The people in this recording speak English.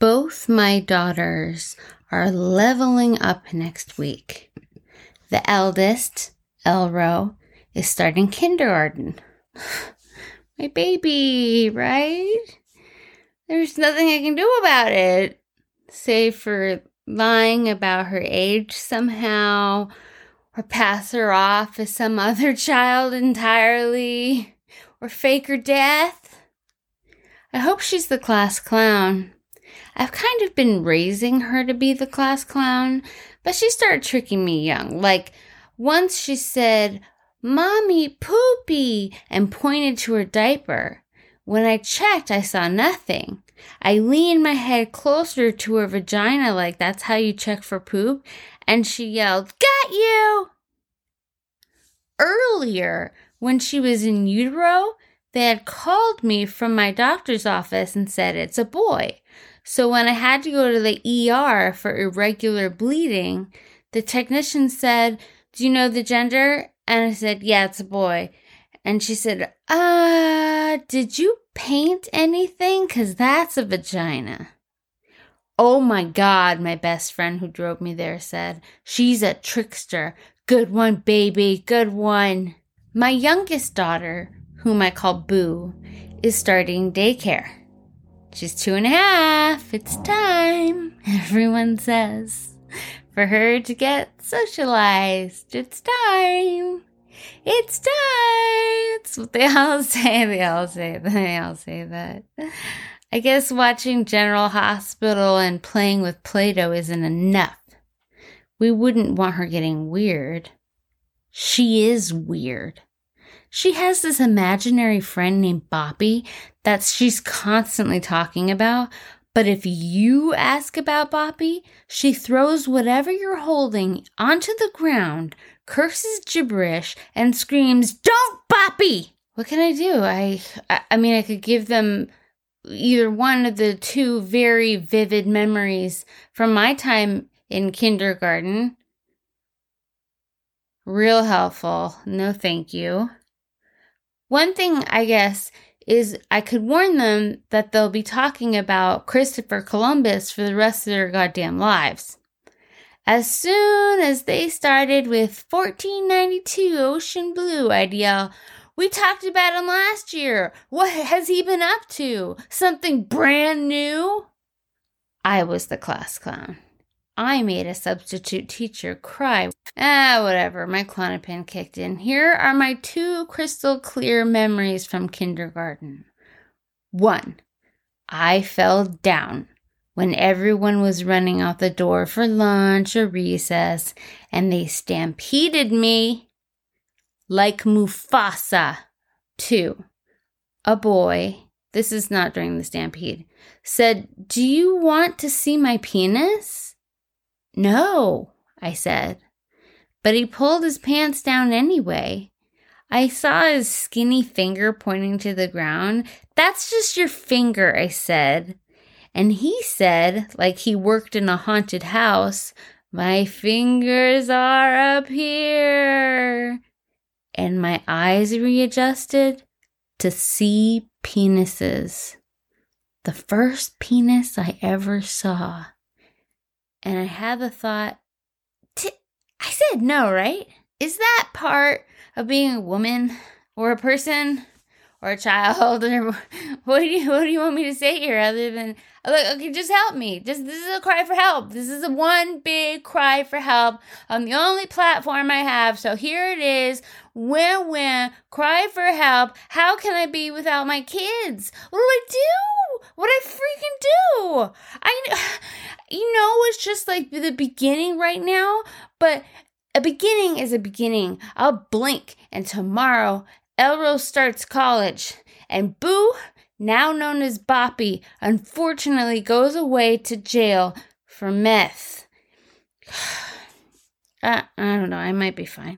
Both my daughters are leveling up next week. The eldest, Elro, is starting kindergarten. my baby, right? There's nothing I can do about it, save for lying about her age somehow, or pass her off as some other child entirely, or fake her death. I hope she's the class clown. I've kind of been raising her to be the class clown, but she started tricking me young. Like, once she said, Mommy, poopy, and pointed to her diaper. When I checked, I saw nothing. I leaned my head closer to her vagina, like that's how you check for poop, and she yelled, Got you! Earlier, when she was in utero, they had called me from my doctor's office and said it's a boy. So when I had to go to the ER for irregular bleeding, the technician said, Do you know the gender? And I said, Yeah, it's a boy. And she said, Uh, did you paint anything? Because that's a vagina. Oh my God, my best friend who drove me there said, She's a trickster. Good one, baby. Good one. My youngest daughter, whom I call Boo, is starting daycare. She's two and a half. It's time, everyone says, for her to get socialized. It's time. It's time. It's what they all say. They all say that. They all say that. I guess watching General Hospital and playing with Play Doh isn't enough. We wouldn't want her getting weird. She is weird. She has this imaginary friend named Boppy that she's constantly talking about. But if you ask about Boppy, she throws whatever you're holding onto the ground, curses gibberish, and screams, Don't, Boppy! What can I do? I, I, I mean, I could give them either one of the two very vivid memories from my time in kindergarten. Real helpful. No, thank you. One thing, I guess, is I could warn them that they'll be talking about Christopher Columbus for the rest of their goddamn lives. As soon as they started with 1492 Ocean Blue, I'd yell, We talked about him last year. What has he been up to? Something brand new? I was the class clown. I made a substitute teacher cry. Ah, whatever, my Klonopin kicked in. Here are my two crystal clear memories from kindergarten. One, I fell down when everyone was running out the door for lunch or recess, and they stampeded me like Mufasa. Two, a boy, this is not during the stampede, said, Do you want to see my penis? No, I said. But he pulled his pants down anyway. I saw his skinny finger pointing to the ground. That's just your finger, I said. And he said, like he worked in a haunted house, My fingers are up here. And my eyes readjusted to see penises. The first penis I ever saw and I had the thought, I said no, right? Is that part of being a woman or a person or a child? Or what do you what do you want me to say here other than like okay just help me. Just this is a cry for help. This is a one big cry for help. On the only platform i have. So here it is. Win win cry for help. How can i be without my kids? What do i do? What do i freaking do? I you know it's just like the beginning right now but a beginning is a beginning. I'll blink and tomorrow Elrose starts college, and Boo, now known as Boppy, unfortunately goes away to jail for meth. I, uh, I don't know, I might be fine.